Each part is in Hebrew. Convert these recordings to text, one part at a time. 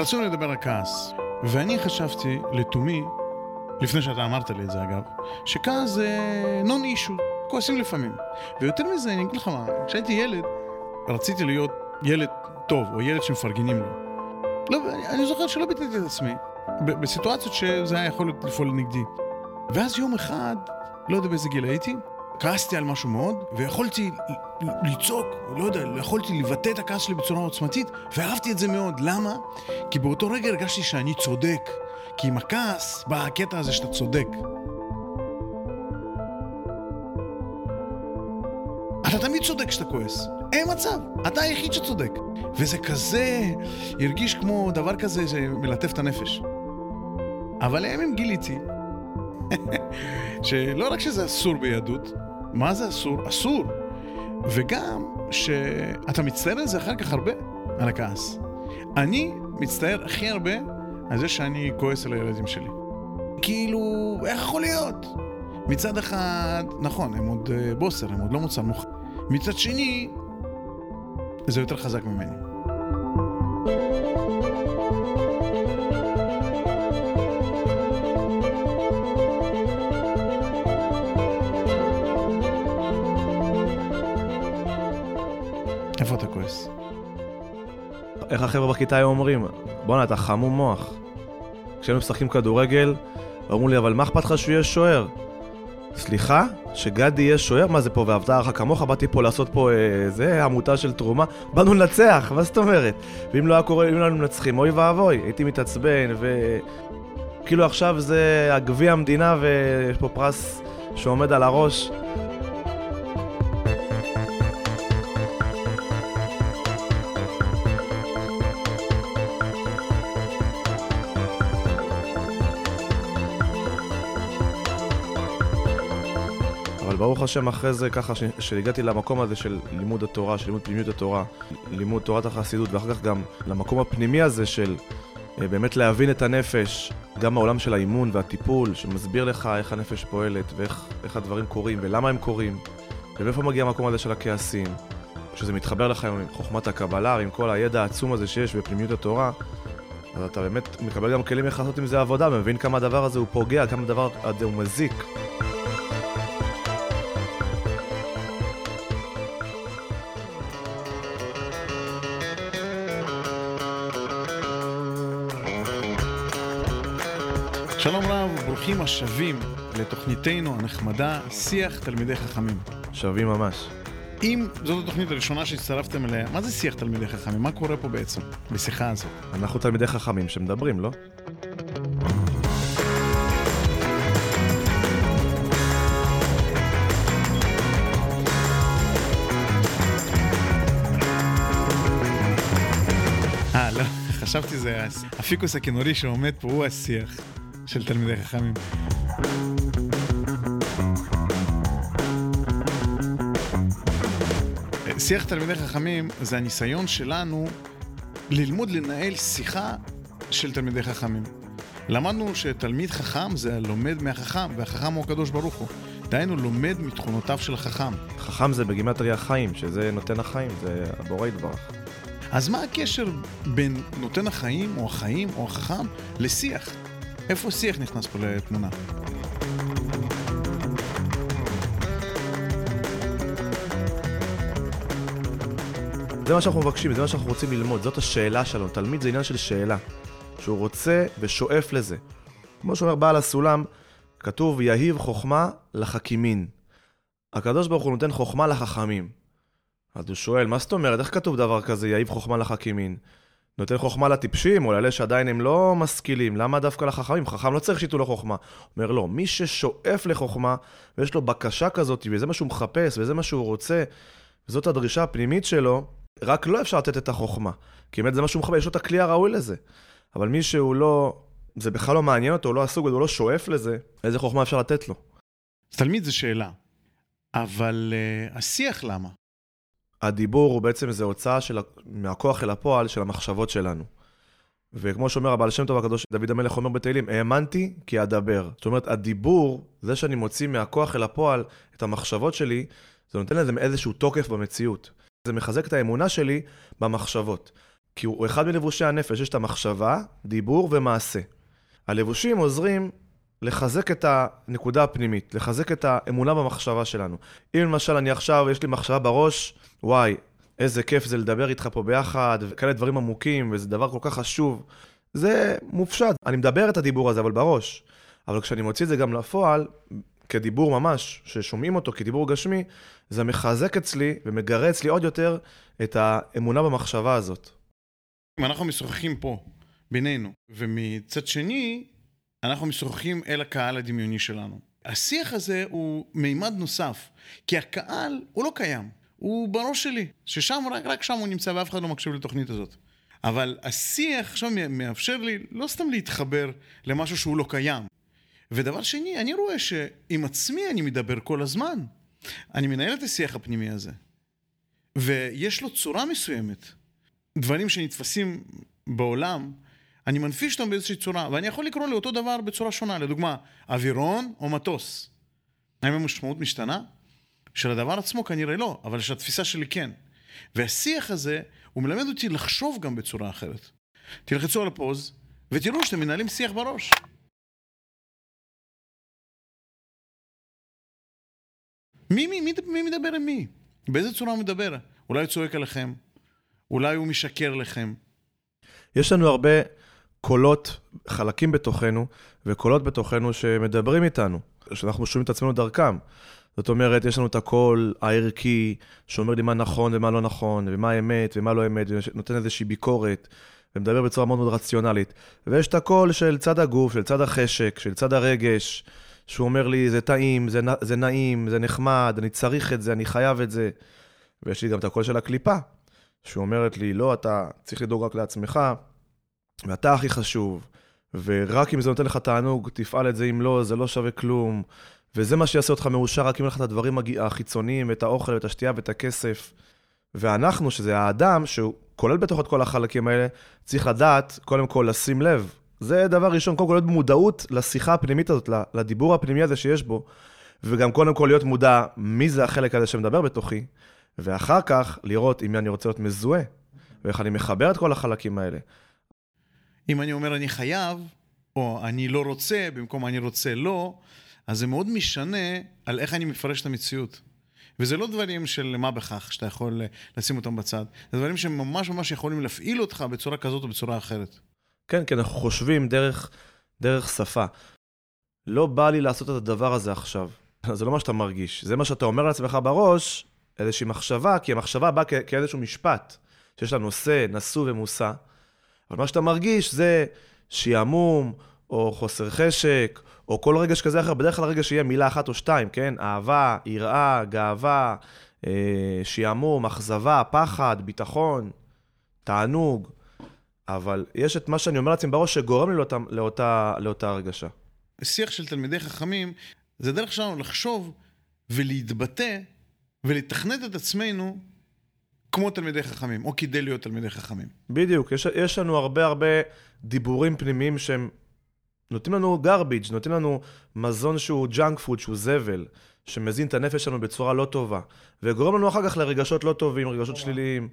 רצינו לדבר על כעס, ואני חשבתי לתומי, לפני שאתה אמרת לי את זה אגב, שכעס זה נון אישו, כועסים לפעמים. ויותר מזה, אני אגיד לך מה, כשהייתי ילד, רציתי להיות ילד טוב, או ילד שמפרגנים לו. לא, אני, אני זוכר שלא ביטאתי את עצמי, בסיטואציות שזה היה יכול לפעול נגדי. ואז יום אחד, לא יודע באיזה גיל הייתי, כעסתי על משהו מאוד, ויכולתי לצעוק, לא יודע, יכולתי לבטא את הכעס שלי בצורה עוצמתית, ואהבתי את זה מאוד. למה? כי באותו רגע הרגשתי שאני צודק. כי עם הכעס בא הקטע הזה שאתה צודק. אתה תמיד צודק כשאתה כועס. אין מצב, אתה היחיד שצודק. וזה כזה, הרגיש כמו דבר כזה שמלטף את הנפש. אבל לימים גיליתי שלא רק שזה אסור ביהדות, מה זה אסור? אסור. וגם שאתה מצטער על זה אחר כך הרבה, על הכעס. אני מצטער הכי הרבה על זה שאני כועס על הילדים שלי. כאילו, איך יכול להיות? מצד אחד, נכון, הם עוד אה, בוסר, הם עוד לא מוצר מוכן. מצד שני, זה יותר חזק ממני. איך החבר'ה בכיתה היו אומרים? בואנה, אתה חמום מוח. כשהיינו משחקים כדורגל, אמרו לי, אבל מה אכפת לך שהוא יהיה שוער? סליחה? שגדי יהיה שוער? מה זה פה, ואהבת ערך כמוך? באתי פה לעשות פה, אה, זה, עמותה של תרומה? באנו לנצח, מה זאת אומרת? ואם לא היה קורה, אם לא היינו מנצחים, אוי ואבוי, הייתי מתעצבן, ו... כאילו עכשיו זה הגביע המדינה ויש פה פרס שעומד על הראש. ברוך השם אחרי זה ככה שהגעתי למקום הזה של לימוד התורה, של לימוד פנימיות התורה, לימוד תורת החסידות ואחר כך גם למקום הפנימי הזה של אה, באמת להבין את הנפש, גם העולם של האימון והטיפול שמסביר לך איך הנפש פועלת ואיך הדברים קורים ולמה הם קורים ומאיפה מגיע המקום הזה של הכעסים, שזה מתחבר לך עם חוכמת הקבלה ועם כל הידע העצום הזה שיש בפנימיות התורה אז אתה באמת מקבל גם כלים איך לעשות עם זה עבודה ומבין כמה הדבר הזה הוא פוגע, כמה הדבר הזה הוא מזיק השבים לתוכניתנו הנחמדה, שיח תלמידי חכמים. שווים ממש. אם זאת התוכנית הראשונה שהצטרפתם אליה, מה זה שיח תלמידי חכמים? מה קורה פה בעצם, בשיחה הזאת? אנחנו תלמידי חכמים שמדברים, לא? אה, לא, חשבתי זה הפיקוס הכינורי שעומד פה, הוא השיח. של תלמידי חכמים. שיח תלמידי חכמים זה הניסיון שלנו ללמוד לנהל שיחה של תלמידי חכמים. למדנו שתלמיד חכם זה הלומד מהחכם, והחכם הוא הקדוש ברוך הוא. דהיינו, לומד מתכונותיו של החכם. חכם זה בגימטריה חיים, שזה נותן החיים, זה הבורא יתברך. אז מה הקשר בין נותן החיים, או החיים, או החכם, לשיח? איפה שיח נכנס פה לתמונה? זה מה שאנחנו מבקשים, זה מה שאנחנו רוצים ללמוד, זאת השאלה שלנו. תלמיד זה עניין של שאלה, שהוא רוצה ושואף לזה. כמו שאומר בעל הסולם, כתוב יהיב חוכמה לחכימין. הקדוש ברוך הוא נותן חוכמה לחכמים. אז הוא שואל, מה זאת אומרת, איך כתוב דבר כזה, יהיב חוכמה לחכימין? נותן חוכמה לטיפשים או לאלה שעדיין הם לא משכילים, למה דווקא לחכמים? חכם לא צריך שייתנו לו חוכמה. אומר לא, מי ששואף לחוכמה ויש לו בקשה כזאת וזה מה שהוא מחפש וזה מה שהוא רוצה, וזאת הדרישה הפנימית שלו, רק לא אפשר לתת את החוכמה. כי באמת זה מה שהוא מחפש, יש לו את הכלי הראוי לזה. אבל מי שהוא לא, זה בכלל לא מעניין אותו, הוא לא עסוק הוא לא שואף לזה, איזה חוכמה אפשר לתת לו? תלמיד זה שאלה, אבל uh, השיח למה? הדיבור הוא בעצם איזו הוצאה של, מהכוח אל הפועל של המחשבות שלנו. וכמו שאומר הבעל שם טוב הקדוש דוד המלך אומר בתהילים, האמנתי כי אדבר. זאת אומרת, הדיבור, זה שאני מוציא מהכוח אל הפועל את המחשבות שלי, זה נותן לזה איזשהו תוקף במציאות. זה מחזק את האמונה שלי במחשבות. כי הוא אחד מלבושי הנפש, יש את המחשבה, דיבור ומעשה. הלבושים עוזרים לחזק את הנקודה הפנימית, לחזק את האמונה במחשבה שלנו. אם למשל אני עכשיו, יש לי מחשבה בראש, וואי, איזה כיף זה לדבר איתך פה ביחד, וכאלה דברים עמוקים, וזה דבר כל כך חשוב, זה מופשט. אני מדבר את הדיבור הזה, אבל בראש. אבל כשאני מוציא את זה גם לפועל, כדיבור ממש, ששומעים אותו כדיבור גשמי, זה מחזק אצלי ומגרה אצלי עוד יותר את האמונה במחשבה הזאת. אם אנחנו משוחחים פה, בינינו, ומצד שני, אנחנו משוחחים אל הקהל הדמיוני שלנו. השיח הזה הוא מימד נוסף, כי הקהל הוא לא קיים, הוא בראש שלי, ששם, רק, רק שם הוא נמצא ואף אחד לא מקשיב לתוכנית הזאת. אבל השיח עכשיו מאפשר לי לא סתם להתחבר למשהו שהוא לא קיים. ודבר שני, אני רואה שעם עצמי אני מדבר כל הזמן. אני מנהל את השיח הפנימי הזה. ויש לו צורה מסוימת. דברים שנתפסים בעולם, אני מנפיש אותם באיזושהי צורה, ואני יכול לקרוא לאותו דבר בצורה שונה. לדוגמה, אווירון או מטוס. האם המשמעות משתנה? של הדבר עצמו כנראה לא, אבל של התפיסה שלי כן. והשיח הזה, הוא מלמד אותי לחשוב גם בצורה אחרת. תלחצו על הפוז, ותראו שאתם מנהלים שיח בראש. מי, מי, מי, מי מדבר עם מי? באיזה צורה הוא מדבר? אולי הוא צועק עליכם? אולי הוא משקר לכם? יש לנו הרבה קולות, חלקים בתוכנו, וקולות בתוכנו שמדברים איתנו, שאנחנו שומעים את עצמנו דרכם. זאת אומרת, יש לנו את הקול הערכי, שאומר לי מה נכון ומה לא נכון, ומה אמת ומה לא אמת, ונותן איזושהי ביקורת, ומדבר בצורה מאוד מאוד רציונלית. ויש את הקול של צד הגוף, של צד החשק, של צד הרגש, שהוא אומר לי, זה טעים, זה, זה נעים, זה נחמד, אני צריך את זה, אני חייב את זה. ויש לי גם את הקול של הקליפה, שאומרת לי, לא, אתה צריך לדאוג רק לעצמך, ואתה הכי חשוב, ורק אם זה נותן לך תענוג, תפעל את זה, אם לא, זה לא שווה כלום. וזה מה שיעשה אותך מאושר, רק אם לך את הדברים החיצוניים, את האוכל, ואת השתייה, ואת הכסף. ואנחנו, שזה האדם, שהוא כולל בתוך את כל החלקים האלה, צריך לדעת, קודם כל, לשים לב. זה דבר ראשון, קודם כל להיות מודעות לשיחה הפנימית הזאת, לדיבור הפנימי הזה שיש בו, וגם קודם כל להיות מודע מי זה החלק הזה שמדבר בתוכי, ואחר כך לראות עם מי אני רוצה להיות מזוהה, ואיך אני מחבר את כל החלקים האלה. אם אני אומר אני חייב, או אני לא רוצה, במקום אני רוצה לא, אז זה מאוד משנה על איך אני מפרש את המציאות. וזה לא דברים של מה בכך, שאתה יכול לשים אותם בצד. זה דברים שממש ממש יכולים להפעיל אותך בצורה כזאת או בצורה אחרת. כן, כי אנחנו חושבים דרך, דרך שפה. לא בא לי לעשות את הדבר הזה עכשיו. זה לא מה שאתה מרגיש. זה מה שאתה אומר לעצמך בראש, איזושהי מחשבה, כי המחשבה באה כ- כאיזשהו משפט, שיש לה נושא, נשוא ומושא. אבל מה שאתה מרגיש זה שעמום, או חוסר חשק, או כל רגש כזה אחר, בדרך כלל רגש שיהיה מילה אחת או שתיים, כן? אהבה, יראה, גאווה, אה, שעמום, אכזבה, פחד, ביטחון, תענוג. אבל יש את מה שאני אומר לעצמי בראש שגורם לי לאותה, לאותה, לאותה הרגשה. שיח של תלמידי חכמים זה דרך שלנו לחשוב ולהתבטא ולתכנת את עצמנו כמו תלמידי חכמים, או כדי להיות תלמידי חכמים. בדיוק, יש, יש לנו הרבה הרבה דיבורים פנימיים שהם נותנים לנו garbage, נותנים לנו מזון שהוא junk food, שהוא זבל, שמזין את הנפש שלנו בצורה לא טובה, וגורם לנו אחר כך לרגשות לא טובים, רגשות שליליים.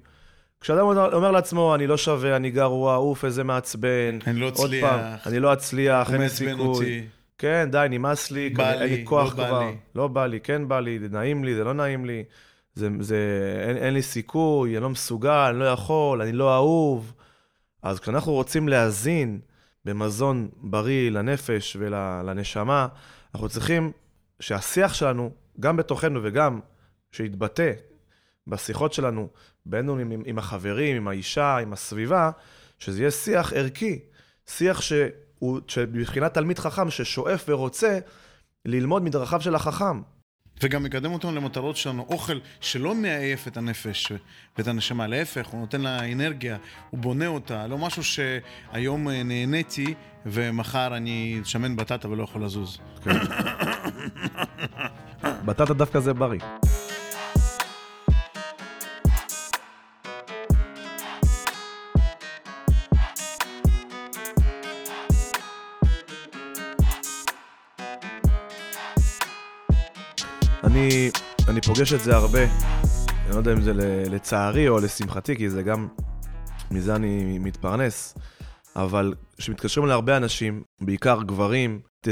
כשאדם אומר, לעצמו, אני לא שווה, אני גרוע, אוף, איזה מעצבן. אני לא אצליח. עוד פעם, אני לא אצליח, אין לי סיכוי. כן, די, נמאס לי, בא אין לי, לי כוח לא בא כבר. לי. לא בא לי, כן בא לי, זה נעים לי, זה לא נעים לי. זה, זה, אין, אין לי סיכוי, אני לא מסוגל, אני לא יכול, אני לא אהוב. אז כשאנחנו רוצים להזין במזון בריא לנפש ולנשמה, אנחנו צריכים שהשיח שלנו, גם בתוכנו וגם שיתבטא בשיחות שלנו, בינינו עם, עם, עם החברים, עם האישה, עם הסביבה, שזה יהיה שיח ערכי. שיח שהוא, שבבחינת תלמיד חכם ששואף ורוצה ללמוד מדרכיו של החכם. וגם מקדם אותנו למטרות שלנו, אוכל שלא מעייף את הנפש ואת הנשמה, להפך, הוא נותן לה אנרגיה, הוא בונה אותה, לא משהו שהיום אה, נהניתי ומחר אני שמן בטטה ולא יכול לזוז. בטטה דווקא זה בריא. אני, אני פוגש את זה הרבה, אני לא יודע אם זה לצערי או לשמחתי, כי זה גם מזה אני מתפרנס. אבל כשמתקשרים להרבה אנשים, בעיקר גברים, 95%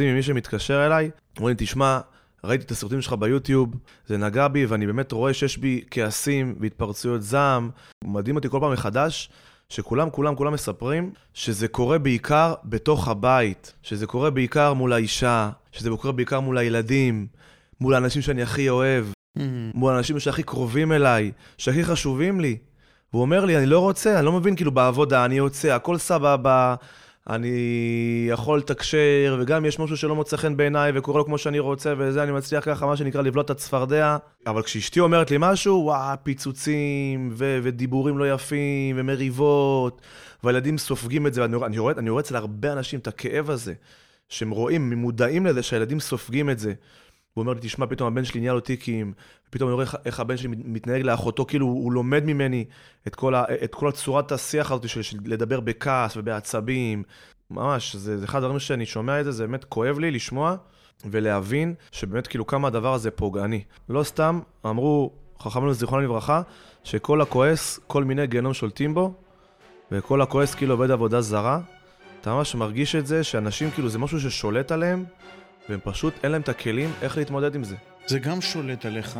ממי שמתקשר אליי, אומרים, תשמע, ראיתי את הסרטים שלך ביוטיוב, זה נגע בי, ואני באמת רואה שיש בי כעסים והתפרצויות זעם. מדהים אותי כל פעם מחדש, שכולם, כולם, כולם מספרים שזה קורה בעיקר בתוך הבית, שזה קורה בעיקר מול האישה, שזה קורה בעיקר מול הילדים, מול האנשים שאני הכי אוהב, mm-hmm. מול האנשים שהכי קרובים אליי, שהכי חשובים לי. והוא אומר לי, אני לא רוצה, אני לא מבין, כאילו, בעבודה, אני יוצא, הכל סבבה, אני יכול לתקשר, וגם יש משהו שלא מוצא חן בעיניי וקורה לו כמו שאני רוצה, וזה, אני מצליח ככה, מה שנקרא, לבלוט את הצפרדע. אבל כשאשתי אומרת לי משהו, וואה, פיצוצים, ו- ודיבורים לא יפים, ומריבות, והילדים סופגים את זה, ואני אני רואה, אצל הרבה אנשים את הכאב הזה, שהם רואים, מודעים לזה שהילדים סופגים את זה. הוא אומר לי, תשמע, פתאום הבן שלי נהיה לו טיקים, ופתאום אני רואה איך הבן שלי מתנהג לאחותו, כאילו הוא לומד ממני את כל, ה, את כל הצורת השיח הזאת של, של לדבר בכעס ובעצבים. ממש, זה, זה אחד הדברים שאני שומע את זה, זה באמת כואב לי לשמוע ולהבין שבאמת כאילו כמה הדבר הזה פוגעני. לא סתם אמרו חכמינו זיכרונם לברכה, שכל הכועס, כל מיני גיהנום שולטים בו, וכל הכועס כאילו עובד עבודה זרה. אתה ממש מרגיש את זה, שאנשים כאילו זה משהו ששולט עליהם, והם פשוט אין להם את הכלים איך להתמודד עם זה. זה גם שולט עליך,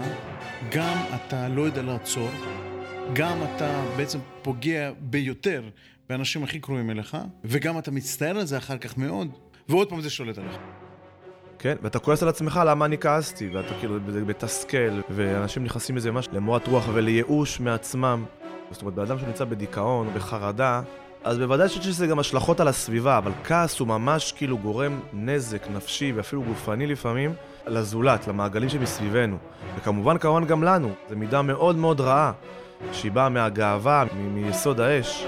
גם אתה לא יודע לעצור, גם אתה בעצם פוגע ביותר באנשים הכי קרובים אליך, וגם אתה מצטער על זה אחר כך מאוד, ועוד פעם זה שולט עליך. כן, ואתה כועס על עצמך למה אני כעסתי, ואתה כאילו מתסכל, ואנשים נכנסים לזה ממש למורת רוח ולייאוש מעצמם. זאת אומרת, בן אדם שנמצא בדיכאון, בחרדה, אז בוודאי שיש לזה גם השלכות על הסביבה, אבל כעס הוא ממש כאילו גורם נזק נפשי ואפילו גופני לפעמים לזולת, למעגלים שמסביבנו. וכמובן, כמובן גם לנו. זו מידה מאוד מאוד רעה, שהיא באה מהגאווה, מ- מיסוד האש.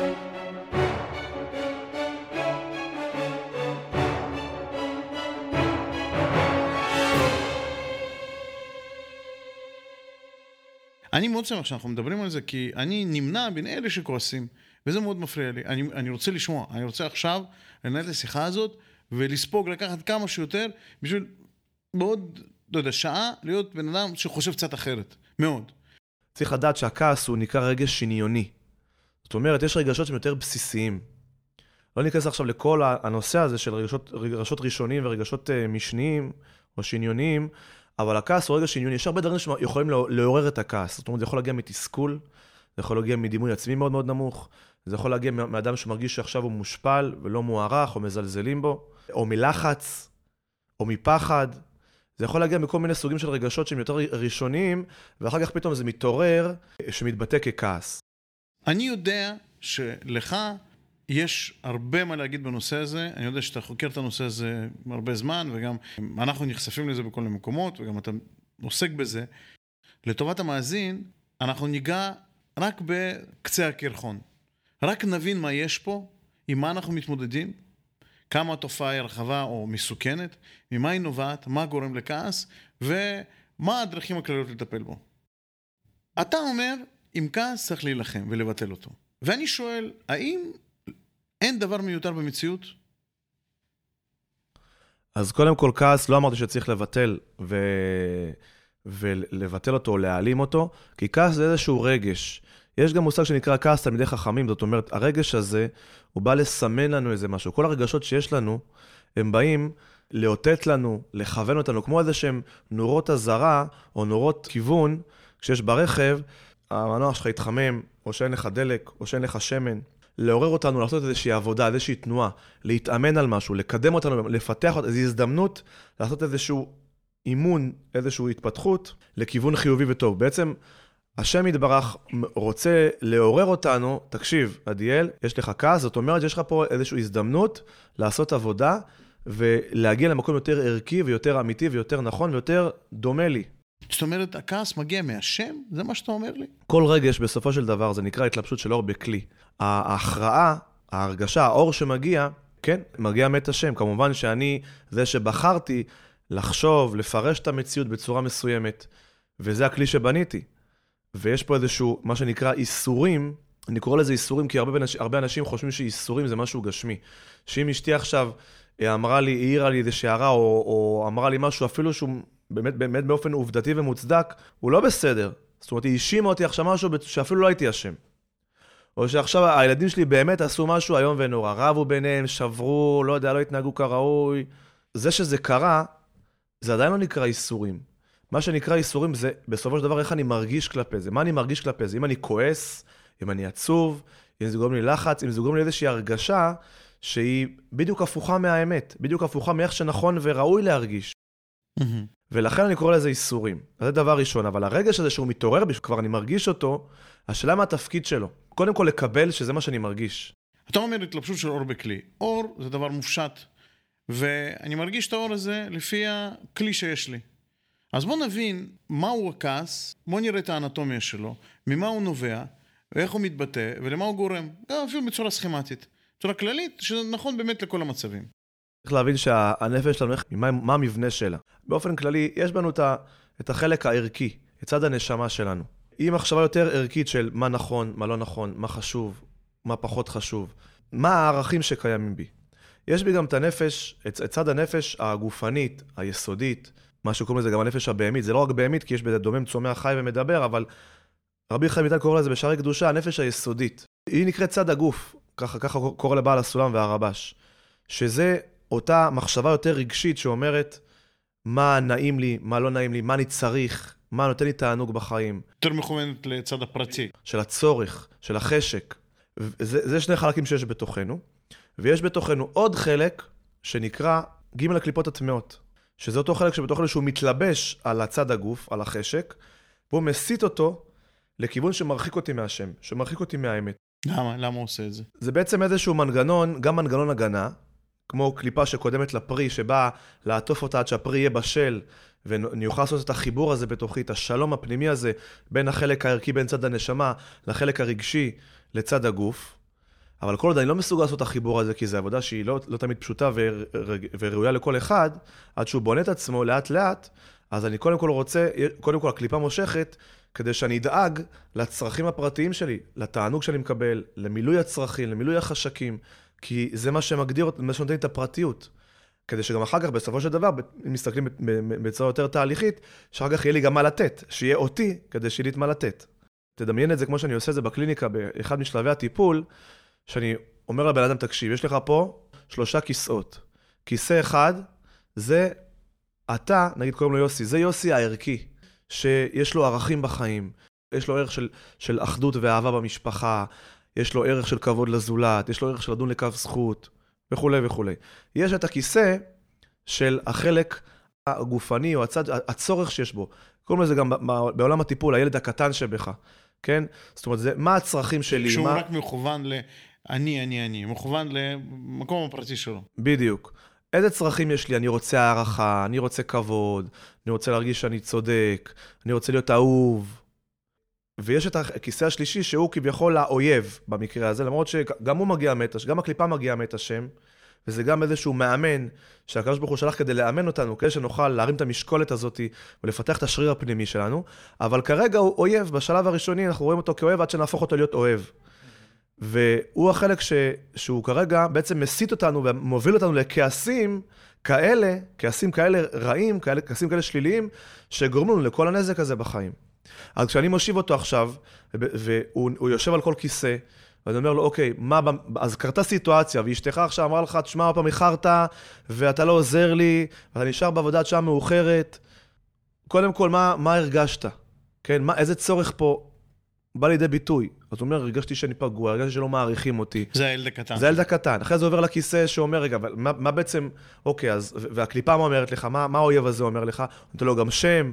אני מאוד שמח שאנחנו מדברים על זה, כי אני נמנע בין אלה שכועסים. וזה מאוד מפריע לי. אני, אני רוצה לשמוע, אני רוצה עכשיו לנהל את השיחה הזאת ולספוג, לקחת כמה שיותר, בשביל בעוד, לא יודע, שעה, להיות בן אדם שחושב קצת אחרת. מאוד. צריך לדעת שהכעס הוא נקרא רגש שניוני. זאת אומרת, יש רגשות שהם יותר בסיסיים. לא ניכנס עכשיו לכל הנושא הזה של רגשות, רגשות ראשוניים ורגשות uh, משניים או שניוניים, אבל הכעס הוא רגש שניוני. יש הרבה דברים שיכולים לעורר את הכעס. זאת אומרת, זה יכול להגיע מתסכול, זה יכול להגיע מדימוי עצמי מאוד מאוד נמוך, זה יכול להגיע מאדם שמרגיש שעכשיו הוא מושפל ולא מוערך, או מזלזלים בו, או מלחץ, או מפחד. זה יכול להגיע מכל מיני סוגים של רגשות שהם יותר ראשוניים, ואחר כך פתאום זה מתעורר, שמתבטא ככעס. אני יודע שלך יש הרבה מה להגיד בנושא הזה. אני יודע שאתה חוקר את הנושא הזה הרבה זמן, וגם אנחנו נחשפים לזה בכל מיני מקומות, וגם אתה עוסק בזה. לטובת המאזין, אנחנו ניגע רק בקצה הקרחון. רק נבין מה יש פה, עם מה אנחנו מתמודדים, כמה התופעה היא רחבה או מסוכנת, ממה היא נובעת, מה גורם לכעס, ומה הדרכים הכלליות לטפל בו. אתה אומר, עם כעס צריך להילחם ולבטל אותו. ואני שואל, האם אין דבר מיותר במציאות? אז קודם כל, כעס, לא אמרתי שצריך לבטל ו... ולבטל אותו או להעלים אותו, כי כעס זה איזשהו רגש. יש גם מושג שנקרא כעס תלמידי חכמים, זאת אומרת, הרגש הזה, הוא בא לסמן לנו איזה משהו. כל הרגשות שיש לנו, הם באים לאותת לנו, לכוון אותנו, כמו איזה שהם נורות אזהרה או נורות כיוון, כשיש ברכב, המנוע שלך יתחמם, או שאין לך דלק, או שאין לך שמן. לעורר אותנו לעשות איזושהי עבודה, איזושהי תנועה, להתאמן על משהו, לקדם אותנו, לפתח איזו הזדמנות לעשות איזשהו אימון, איזושהי התפתחות לכיוון חיובי וטוב. בעצם השם יתברך רוצה לעורר אותנו, תקשיב, עדיאל, יש לך כעס, זאת אומרת שיש לך פה איזושהי הזדמנות לעשות עבודה ולהגיע למקום יותר ערכי ויותר אמיתי ויותר נכון ויותר דומה לי. זאת אומרת, הכעס מגיע מהשם? זה מה שאתה אומר לי? כל רגש, בסופו של דבר, זה נקרא התלבשות של אור בכלי. ההכרעה, ההרגשה, האור שמגיע, כן, מגיע מאת השם. כמובן שאני זה שבחרתי לחשוב, לפרש את המציאות בצורה מסוימת, וזה הכלי שבניתי. ויש פה איזשהו, מה שנקרא איסורים, אני קורא לזה איסורים כי הרבה, הרבה אנשים חושבים שאיסורים זה משהו גשמי. שאם אשתי עכשיו אה, אמרה לי, העירה לי איזה הערה, או, או אמרה לי משהו אפילו שהוא באמת, באמת באופן עובדתי ומוצדק, הוא לא בסדר. זאת אומרת, היא האשימה אותי עכשיו משהו שאפילו לא הייתי אשם. או שעכשיו הילדים שלי באמת עשו משהו איום ונורא, רבו ביניהם, שברו, לא יודע, לא התנהגו כראוי. זה שזה קרה, זה עדיין לא נקרא איסורים. מה שנקרא איסורים זה בסופו של דבר איך אני מרגיש כלפי זה. מה אני מרגיש כלפי זה? אם אני כועס, אם אני עצוב, אם זה גורם לי לחץ, אם זה גורם לי איזושהי הרגשה שהיא בדיוק הפוכה מהאמת, בדיוק הפוכה מאיך שנכון וראוי להרגיש. ולכן אני קורא לזה איסורים. זה דבר ראשון, אבל הרגש הזה שהוא מתעורר בי, שכבר אני מרגיש אותו, השאלה מה התפקיד שלו. קודם כל לקבל שזה מה שאני מרגיש. אתה אומר התלבשות של אור בכלי. אור זה דבר מופשט, ואני מרגיש את האור הזה לפי הכלי שיש לי. אז בואו נבין מהו הכעס, בואו נראה את האנטומיה שלו, ממה הוא נובע, ואיך הוא מתבטא, ולמה הוא גורם, גם אפילו בצורה סכמטית. בצורה כללית, שזה נכון באמת לכל המצבים. צריך להבין שהנפש שלנו, מה, מה המבנה שלה. באופן כללי, יש בנו את, ה, את החלק הערכי, את צד הנשמה שלנו. היא מחשבה יותר ערכית של מה נכון, מה לא נכון, מה חשוב, מה פחות חשוב, מה הערכים שקיימים בי. יש בי גם את הנפש, את, את צד הנפש הגופנית, היסודית, מה שקוראים לזה גם הנפש הבהמית. זה לא רק בהמית, כי יש בזה דומם, צומח, חי ומדבר, אבל רבי חיים ויטל קורא לזה בשערי קדושה, הנפש היסודית. היא נקראת צד הגוף, ככה, ככה קורא לבעל הסולם והרבש. שזה אותה מחשבה יותר רגשית שאומרת מה נעים לי, מה לא נעים לי, מה אני צריך, מה נותן לי תענוג בחיים. יותר מכוונת לצד הפרטי. של הצורך, של החשק. זה, זה שני חלקים שיש בתוכנו. ויש בתוכנו עוד חלק שנקרא ג' הקליפות הטמעות. שזה אותו חלק שבתוכנו שהוא מתלבש על הצד הגוף, על החשק, והוא מסיט אותו לכיוון שמרחיק אותי מהשם, שמרחיק אותי מהאמת. למה? למה הוא עושה את זה? זה בעצם איזשהו מנגנון, גם מנגנון הגנה, כמו קליפה שקודמת לפרי, שבאה לעטוף אותה עד שהפרי יהיה בשל, ואני אוכל לעשות את החיבור הזה בתוכי, את השלום הפנימי הזה, בין החלק הערכי, בין צד הנשמה, לחלק הרגשי, לצד הגוף. אבל כל עוד אני לא מסוגל לעשות את החיבור הזה, כי זו עבודה שהיא לא, לא תמיד פשוטה וראויה לכל אחד, עד שהוא בונה את עצמו לאט-לאט, אז אני קודם כל רוצה, קודם כל הקליפה מושכת, כדי שאני אדאג לצרכים הפרטיים שלי, לתענוג שאני מקבל, למילוי הצרכים, למילוי החשקים, כי זה מה שמגדיר, מה שנותן לי את הפרטיות. כדי שגם אחר כך, בסופו של דבר, אם מסתכלים בצורה יותר תהליכית, שאחר כך יהיה לי גם מה לתת, שיהיה אותי, כדי שיהיה לי את מה לתת. תדמיין את זה כמו שאני עושה את זה בקליניקה, באחד משלבי הטיפול, שאני אומר לבן אדם, תקשיב, יש לך פה שלושה כיסאות. כיסא אחד, זה אתה, נגיד קוראים לו יוסי, זה יוסי הערכי, שיש לו ערכים בחיים, יש לו ערך של, של אחדות ואהבה במשפחה, יש לו ערך של כבוד לזולת, יש לו ערך של לדון לקו זכות, וכולי וכולי. יש את הכיסא של החלק הגופני או הצד, הצורך שיש בו. קוראים לזה גם בעולם הטיפול, הילד הקטן שבך, כן? זאת אומרת, זה, מה הצרכים שלי? כשהוא מה... רק מכוון ל... אני, אני, אני, מכוון למקום הפרטי שלו. בדיוק. איזה צרכים יש לי? אני רוצה הערכה, אני רוצה כבוד, אני רוצה להרגיש שאני צודק, אני רוצה להיות אהוב. ויש את הכיסא השלישי שהוא כביכול האויב במקרה הזה, למרות שגם הוא מגיע מת, גם הקליפה מגיעה מת השם, וזה גם איזשהו מאמן שהקדוש ברוך הוא שלח כדי לאמן אותנו, כדי שנוכל להרים את המשקולת הזאת ולפתח את השריר הפנימי שלנו, אבל כרגע הוא אויב, בשלב הראשוני אנחנו רואים אותו כאויב עד שנהפוך אותו להיות אוהב. והוא החלק ש, שהוא כרגע בעצם מסית אותנו ומוביל אותנו לכעסים כאלה, כעסים כאלה רעים, כאלה, כעסים כאלה שליליים, שגורמים לנו לכל הנזק הזה בחיים. אז כשאני מושיב אותו עכשיו, והוא יושב על כל כיסא, ואני אומר לו, אוקיי, מה, אז קרתה סיטואציה, ואשתך עכשיו אמרה לך, תשמע, עוד פעם איחרת, ואתה לא עוזר לי, ואתה נשאר בעבודה עד שעה מאוחרת. קודם כל, מה, מה הרגשת? כן, מה, איזה צורך פה בא לידי ביטוי? אז הוא אומר, הרגשתי שאני פגוע, הרגשתי שלא מעריכים אותי. זה הילד הקטן. זה הילד הקטן. אחרי זה עובר לכיסא שאומר, רגע, אבל מה, מה בעצם, אוקיי, אז, והקליפה מה אומרת לך? מה, מה האויב הזה אומר לך? הוא נותן לו גם שם.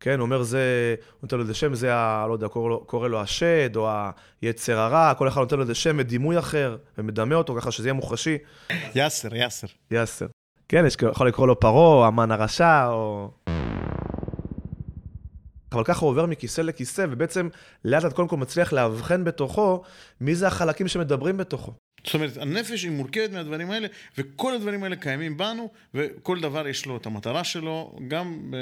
כן, הוא אומר זה, הוא נותן לו איזה שם, זה ה... לא יודע, קורא לו, קורא לו השד, או היצר הרע, כל אחד נותן לו איזה שם ודימוי אחר, ומדמה אותו ככה שזה יהיה מוחשי. יאסר, יאסר. יאסר. כן, יש, יכול לקרוא לו פרעה, המן הרשע, או... אבל ככה הוא עובר מכיסא לכיסא, ובעצם לאט לאט קודם כל מצליח לאבחן בתוכו מי זה החלקים שמדברים בתוכו. זאת אומרת, הנפש היא מורכבת מהדברים האלה, וכל הדברים האלה קיימים בנו, וכל דבר יש לו את המטרה שלו, גם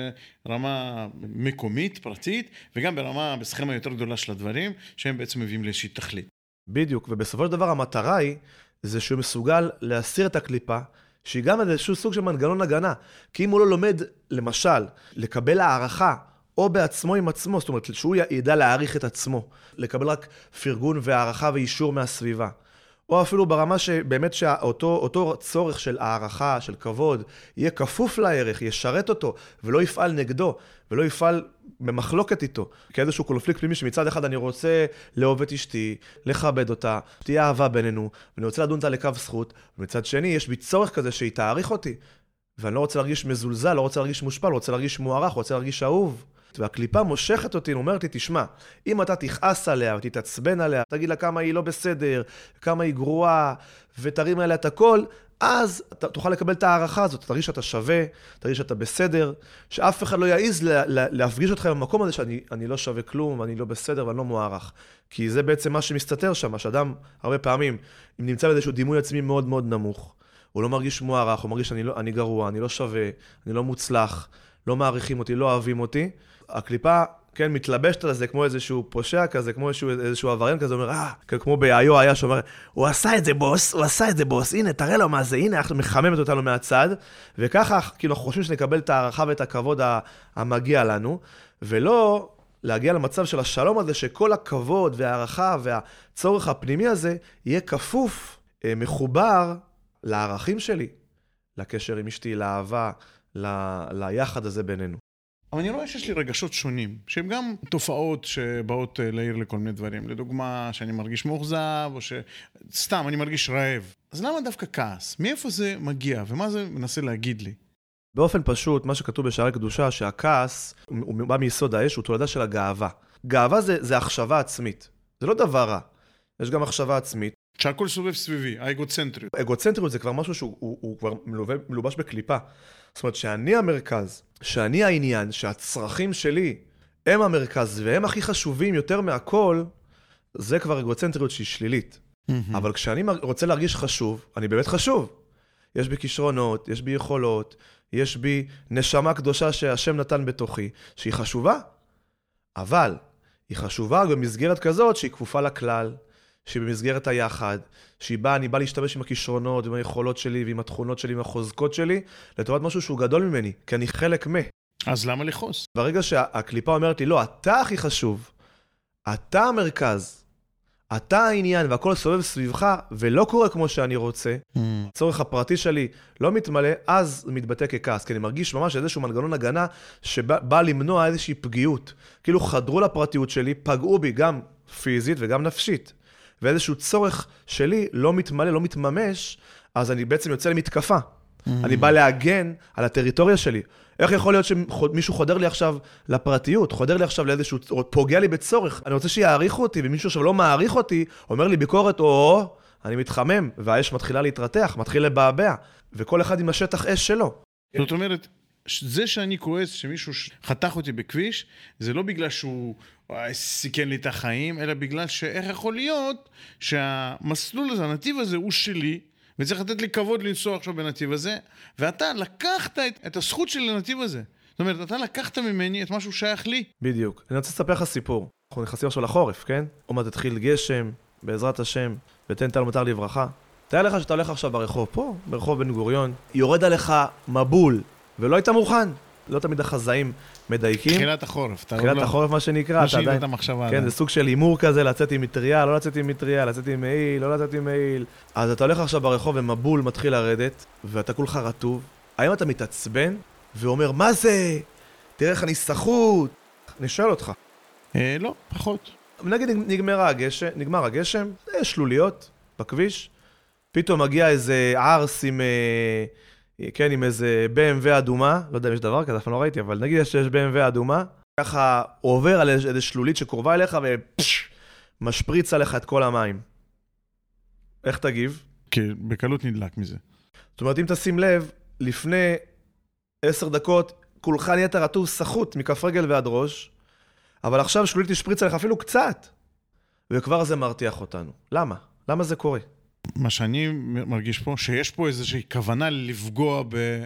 ברמה מקומית, פרטית, וגם ברמה, בסכמה יותר גדולה של הדברים, שהם בעצם מביאים לאיזושהי תכלית. בדיוק, ובסופו של דבר המטרה היא, זה שהוא מסוגל להסיר את הקליפה, שהיא גם איזשהו סוג של מנגנון הגנה. כי אם הוא לא לומד, למשל, לקבל הערכה, או בעצמו עם עצמו, זאת אומרת, שהוא ידע להעריך את עצמו, לקבל רק פרגון והערכה ואישור מהסביבה. או אפילו ברמה שבאמת שאותו צורך של הערכה, של כבוד, יהיה כפוף לערך, ישרת אותו, ולא יפעל נגדו, ולא יפעל במחלוקת איתו. כאיזשהו קונפליקט פנימי שמצד אחד אני רוצה לאהוב את אשתי, לכבד אותה, תהיה אהבה בינינו, ואני רוצה לדון אותה לקו זכות, ומצד שני יש בי צורך כזה שהיא תעריך אותי. ואני לא רוצה להרגיש מזולזל, לא רוצה להרגיש מושפל, לא רוצה להרגיש מוערך, רוצה להרגיש אהוב. והקליפה מושכת אותי, אומרת לי, תשמע, אם אתה תכעס עליה ותתעצבן עליה, תגיד לה כמה היא לא בסדר, כמה היא גרועה, ותרים עליה את הכל, אז אתה תוכל לקבל את ההערכה הזאת, תרגיש שאתה שווה, תרגיש שאתה בסדר, שאף אחד לא יעז לה, לה, להפגיש אותך במקום הזה שאני לא שווה כלום, ואני לא בסדר ואני לא מוערך. כי זה בעצם מה שמסתתר שם, שאדם, הרבה פעמים, אם נמצא באיזשהו דימוי עצמי מאוד מאוד נמוך, הוא לא מרגיש מוערך, הוא מרגיש שאני לא, אני גרוע, אני לא שווה, אני לא מוצלח, לא מעריכים אותי, לא אוהבים אותי, הקליפה, כן, מתלבשת על זה כמו איזשהו פושע כזה, כמו איזשהו, איזשהו עבריין כזה, אומר, אה, כמו באיו היה שאומר, הוא עשה את זה בוס, הוא עשה את זה בוס, הנה, תראה לו מה זה, הנה, אנחנו מחממת אותנו מהצד, וככה, כאילו, אנחנו חושבים שנקבל את ההערכה ואת הכבוד המגיע לנו, ולא להגיע למצב של השלום הזה, שכל הכבוד וההערכה והצורך הפנימי הזה יהיה כפוף, אה, מחובר לערכים שלי, לקשר עם אשתי, לאהבה, ל... ליחד הזה בינינו. אבל אני רואה שיש לי רגשות שונים, שהם גם תופעות שבאות אה, להעיר לכל מיני דברים. לדוגמה, שאני מרגיש מאוכזב, או שסתם, אני מרגיש רעב. אז למה דווקא כעס? מאיפה זה מגיע, ומה זה מנסה להגיד לי? באופן פשוט, מה שכתוב בשערי קדושה, שהכעס, הוא בא מיסוד האש, הוא תולדה של הגאווה. גאווה זה, זה החשבה עצמית. זה לא דבר רע. יש גם מחשבה עצמית. שהכל סובב סביבי, האגוצנטריות. אגוצנטריות זה כבר משהו שהוא הוא, הוא כבר מלובש בקליפה. זאת אומרת שאני המרכז, שאני העניין, שהצרכים שלי הם המרכז והם הכי חשובים יותר מהכל, זה כבר אגוצנטריות שהיא שלילית. Mm-hmm. אבל כשאני רוצה להרגיש חשוב, אני באמת חשוב. יש בי כישרונות, יש בי יכולות, יש בי נשמה קדושה שהשם נתן בתוכי, שהיא חשובה. אבל היא חשובה במסגרת כזאת שהיא כפופה לכלל, שהיא במסגרת היחד, שהיא באה, אני בא להשתמש עם הכישרונות, עם היכולות שלי, ועם התכונות שלי, עם החוזקות שלי, לטובת משהו שהוא גדול ממני, כי אני חלק מ. אז למה לכעוס? ברגע שהקליפה אומרת לי, לא, אתה הכי חשוב, אתה המרכז, אתה העניין והכל סובב סביבך, ולא קורה כמו שאני רוצה, mm. הצורך הפרטי שלי לא מתמלא, אז מתבטא ככעס, כי אני מרגיש ממש איזשהו מנגנון הגנה שבא למנוע איזושהי פגיעות. כאילו חדרו לפרטיות שלי, פגעו בי גם פיזית וגם נפשית. ואיזשהו צורך שלי לא מתמלא, לא מתממש, אז אני בעצם יוצא למתקפה. Mm. אני בא להגן על הטריטוריה שלי. איך יכול להיות שמישהו חודר לי עכשיו לפרטיות, חודר לי עכשיו לאיזשהו, או פוגע לי בצורך? אני רוצה שיעריכו אותי, ומישהו עכשיו לא מעריך אותי, אומר לי ביקורת, או, אני מתחמם, והאש מתחילה להתרתח, מתחיל לבעבע, וכל אחד עם השטח אש שלו. זאת אומרת, זה שאני כועס שמישהו חתך אותי בכביש, זה לא בגלל שהוא סיכן לי את החיים, אלא בגלל שאיך יכול להיות שהמסלול הזה, הנתיב הזה הוא שלי, וצריך לתת לי כבוד לנסוע עכשיו בנתיב הזה, ואתה לקחת את, את הזכות שלי לנתיב הזה. זאת אומרת, אתה לקחת ממני את מה שהוא שייך לי. בדיוק. אני רוצה לספר לך סיפור. אנחנו נכנסים עכשיו לחורף, כן? עוד מעט תתחיל גשם, בעזרת השם, ותן טל מטר לברכה. תאר לך שאתה הולך עכשיו ברחוב, פה, ברחוב בן גוריון, יורד עליך מבול, ולא היית מוכן. לא תמיד החזאים מדייקים. תחילת החורף. תחילת לא... החורף, מה שנקרא. לא שינית את המחשבה. כן, זה סוג של הימור כזה, לצאת עם מטריה, לא לצאת עם מטריה, לצאת עם מעיל, לא לצאת עם מעיל. אז אתה הולך עכשיו ברחוב ומבול מתחיל לרדת, ואתה כולך רטוב. האם אתה מתעצבן ואומר, מה זה? תראה איך אני סחוט. אני שואל אותך. אה, לא, פחות. נגיד נגמר הגשם, נגמר הגשם, יש שלוליות בכביש, פתאום מגיע איזה ערס עם... אה, כן, עם איזה BMW אדומה, לא יודע אם יש דבר כזה, אף פעם לא ראיתי, אבל נגיד שיש BMW אדומה, ככה עובר על איזה שלולית שקרובה אליך ומשפריץ עליך את כל המים. איך תגיב? כן, בקלות נדלק מזה. זאת אומרת, אם תשים לב, לפני עשר דקות, כולך נהיית רטוב סחוט מכף רגל ועד ראש, אבל עכשיו שלולית השפריץ עליך אפילו קצת, וכבר זה מרתיח אותנו. למה? למה זה קורה? מה שאני מרגיש פה, שיש פה איזושהי כוונה לפגוע ב...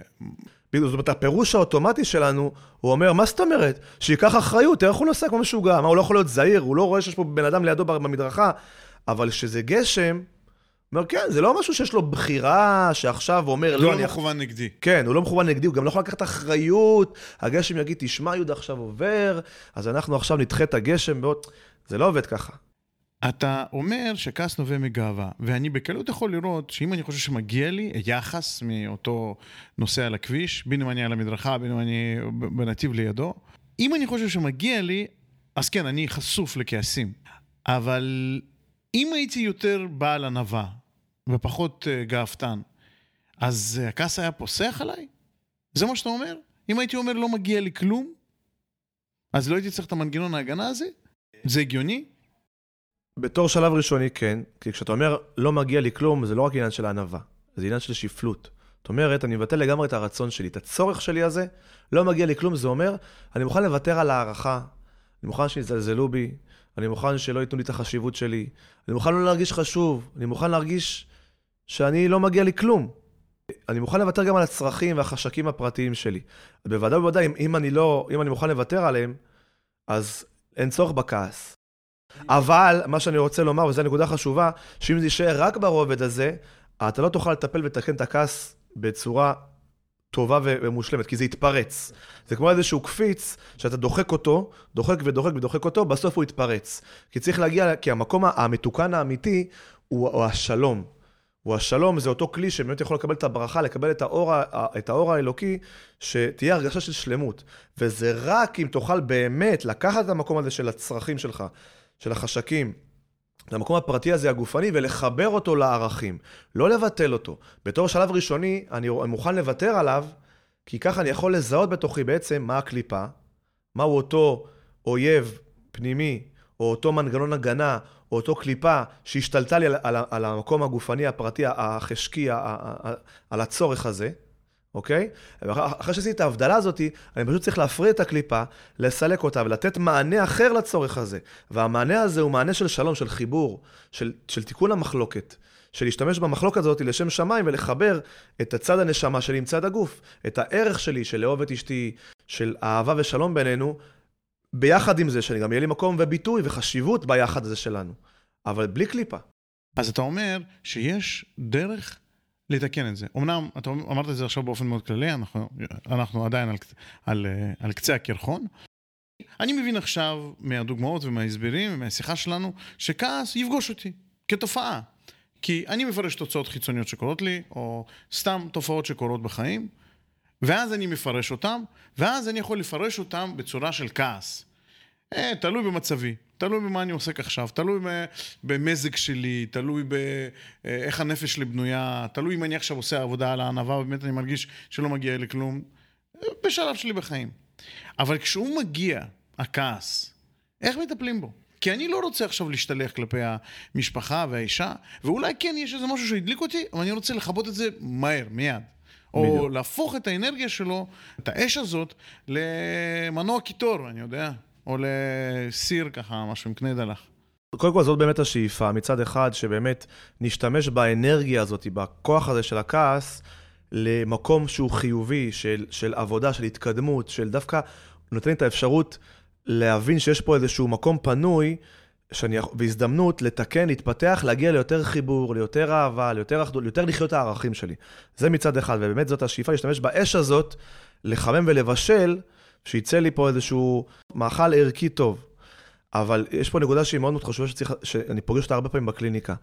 בדיוק, זאת אומרת, הפירוש האוטומטי שלנו, הוא אומר, מה זאת אומרת? שייקח אחריות, איך הוא נוסע כמו משוגע? מה, הוא לא יכול להיות זהיר, הוא לא רואה שיש פה בן אדם לידו במדרכה, אבל כשזה גשם, אומר, כן, זה לא משהו שיש לו בחירה, שעכשיו הוא אומר, לא, לא, לא אני... מכוון נגדי. כן, הוא לא מכוון נגדי, הוא גם לא יכול לקחת אחריות. הגשם יגיד, תשמע, יהודה עכשיו עובר, אז אנחנו עכשיו נדחה את הגשם בעוד... זה לא עובד ככה. אתה אומר שכעס נובע מגאווה, ואני בקלות יכול לראות שאם אני חושב שמגיע לי יחס מאותו נוסע על הכביש, בין אם אני על המדרכה, בין אם אני בנתיב לידו, אם אני חושב שמגיע לי, אז כן, אני חשוף לכעסים. אבל אם הייתי יותר בעל ענווה ופחות uh, גאוותן, אז uh, הכעס היה פוסח עליי? זה מה שאתה אומר? אם הייתי אומר לא מגיע לי כלום, אז לא הייתי צריך את המנגנון ההגנה הזה? זה הגיוני? בתור שלב ראשוני, כן. כי כשאתה אומר, לא מגיע לי כלום, זה לא רק עניין של ענווה, זה עניין של שפלות. זאת אומרת, אני מבטל לגמרי את הרצון שלי, את הצורך שלי הזה, לא מגיע לי כלום, זה אומר, אני מוכן לוותר על הערכה, אני מוכן שיזלזלו בי, אני מוכן שלא ייתנו לי את החשיבות שלי, אני מוכן לא להרגיש חשוב, אני מוכן להרגיש שאני לא מגיע לי כלום. אני מוכן לוותר גם על הצרכים והחשקים הפרטיים שלי. בוודאי ובוודאי, אם אני לא, אם אני מוכן לוותר עליהם, אז אין צורך בכעס. אבל מה שאני רוצה לומר, וזו נקודה חשובה, שאם זה יישאר רק ברובד הזה, אתה לא תוכל לטפל ולתקן את הכעס בצורה טובה ומושלמת, כי זה יתפרץ. זה כמו איזשהו קפיץ, שאתה דוחק אותו, דוחק ודוחק ודוחק אותו, בסוף הוא יתפרץ. כי צריך להגיע, כי המקום המתוקן האמיתי הוא, הוא השלום. הוא השלום, זה אותו כלי שבאמת יכול לקבל את הברכה, לקבל את האור, את האור האלוקי, שתהיה הרגשה של שלמות. וזה רק אם תוכל באמת לקחת את המקום הזה של הצרכים שלך, של החשקים, למקום הפרטי הזה, הגופני, ולחבר אותו לערכים. לא לבטל אותו. בתור שלב ראשוני, אני מוכן לוותר עליו, כי ככה אני יכול לזהות בתוכי בעצם מה הקליפה, מהו אותו אויב פנימי, או אותו מנגנון הגנה, או אותו קליפה שהשתלטה לי על, על, על המקום הגופני, הפרטי, החשקי, על הצורך הזה. אוקיי? אחרי שעשיתי את ההבדלה הזאת, אני פשוט צריך להפריד את הקליפה, לסלק אותה ולתת מענה אחר לצורך הזה. והמענה הזה הוא מענה של שלום, של חיבור, של, של תיקון המחלוקת. של להשתמש במחלוקת הזאת לשם שמיים ולחבר את הצד הנשמה שלי עם צד הגוף. את הערך שלי של לאהוב את אשתי, של אהבה ושלום בינינו, ביחד עם זה, שגם יהיה לי מקום וביטוי וחשיבות ביחד הזה שלנו. אבל בלי קליפה. אז אתה אומר שיש דרך לתקן את זה. אמנם, אתה אמרת את זה עכשיו באופן מאוד כללי, אנחנו, אנחנו עדיין על, על, על קצה הקרחון. אני מבין עכשיו מהדוגמאות ומההסברים ומהשיחה שלנו, שכעס יפגוש אותי כתופעה. כי אני מפרש תוצאות חיצוניות שקורות לי, או סתם תופעות שקורות בחיים, ואז אני מפרש אותם, ואז אני יכול לפרש אותם בצורה של כעס. אה, תלוי במצבי. תלוי במה אני עוסק עכשיו, תלוי במזג שלי, תלוי באיך הנפש שלי בנויה, תלוי אם אני עכשיו עושה עבודה על הענווה ובאמת אני מרגיש שלא מגיע לי כלום, בשלב שלי בחיים. אבל כשהוא מגיע, הכעס, איך מטפלים בו? כי אני לא רוצה עכשיו להשתלח כלפי המשפחה והאישה, ואולי כן יש איזה משהו שהדליק אותי, אבל אני רוצה לכבות את זה מהר, מיד. או בדיוק. להפוך את האנרגיה שלו, את האש הזאת, למנוע קיטור, אני יודע. או לסיר ככה, משהו עם קנה דלח. קודם כל זאת באמת השאיפה, מצד אחד שבאמת נשתמש באנרגיה הזאת, בכוח הזה של הכעס, למקום שהוא חיובי, של, של עבודה, של התקדמות, של דווקא נותן את האפשרות להבין שיש פה איזשהו מקום פנוי, שאני, והזדמנות לתקן, להתפתח, להגיע ליותר חיבור, ליותר אהבה, ליותר אחדות, ליותר לחיות הערכים שלי. זה מצד אחד, ובאמת זאת השאיפה להשתמש באש הזאת, לחמם ולבשל, שיצא לי פה איזשהו מאכל ערכי טוב. אבל יש פה נקודה שהיא מאוד מאוד חשובה, שצריך, שאני פוגש אותה הרבה פעמים בקליניקה.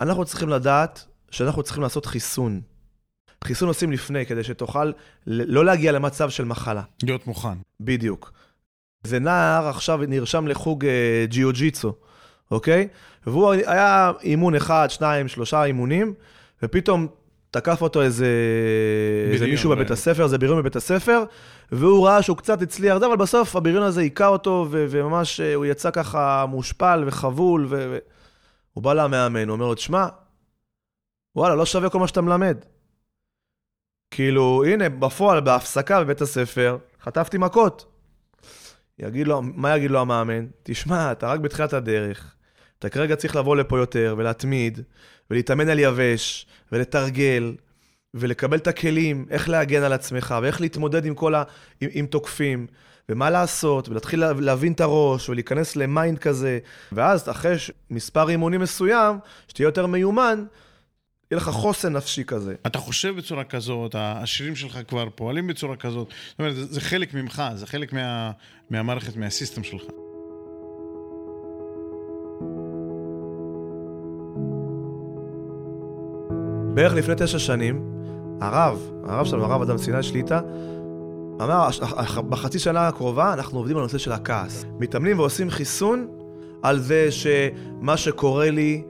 אנחנו צריכים לדעת שאנחנו צריכים לעשות חיסון. חיסון עושים לפני, כדי שתוכל לא להגיע למצב של מחלה. להיות מוכן. בדיוק. זה נער עכשיו נרשם לחוג אה, ג'יוג'יצו, אוקיי? והוא היה אימון אחד, שניים, שלושה אימונים, ופתאום תקף אותו איזה, איזה מישהו בבית הספר, איזה בריון בבית הספר, והוא ראה שהוא קצת הצליח, אבל בסוף הבריון הזה היכה אותו, ו- וממש אה, הוא יצא ככה מושפל וחבול, והוא ו- בא למאמן, הוא אומר לו, תשמע, וואלה, לא שווה כל מה שאתה מלמד. כאילו, הנה, בפועל, בהפסקה בבית הספר, חטפתי מכות. יגיד לו, מה יגיד לו המאמן? תשמע, אתה רק בתחילת הדרך, אתה כרגע צריך לבוא לפה יותר ולהתמיד, ולהתאמן על יבש, ולתרגל, ולקבל את הכלים, איך להגן על עצמך, ואיך להתמודד עם כל ה... עם, עם תוקפים. ומה לעשות, ולהתחיל להבין את הראש, ולהיכנס ל mind כזה, ואז אחרי מספר אימונים מסוים, שתהיה יותר מיומן, יהיה לך חוסן נפשי כזה. אתה חושב בצורה כזאת, השירים שלך כבר פועלים בצורה כזאת, זאת אומרת, זה, זה חלק ממך, זה חלק מה, מהמערכת, מהסיסטם שלך. בערך לפני תשע שנים, הרב, הרב שלנו, הרב אדם סיני שליטה, אמר, בחצי שנה הקרובה אנחנו עובדים על הנושא של הכעס. מתאמנים ועושים חיסון על זה שמה שקורה לי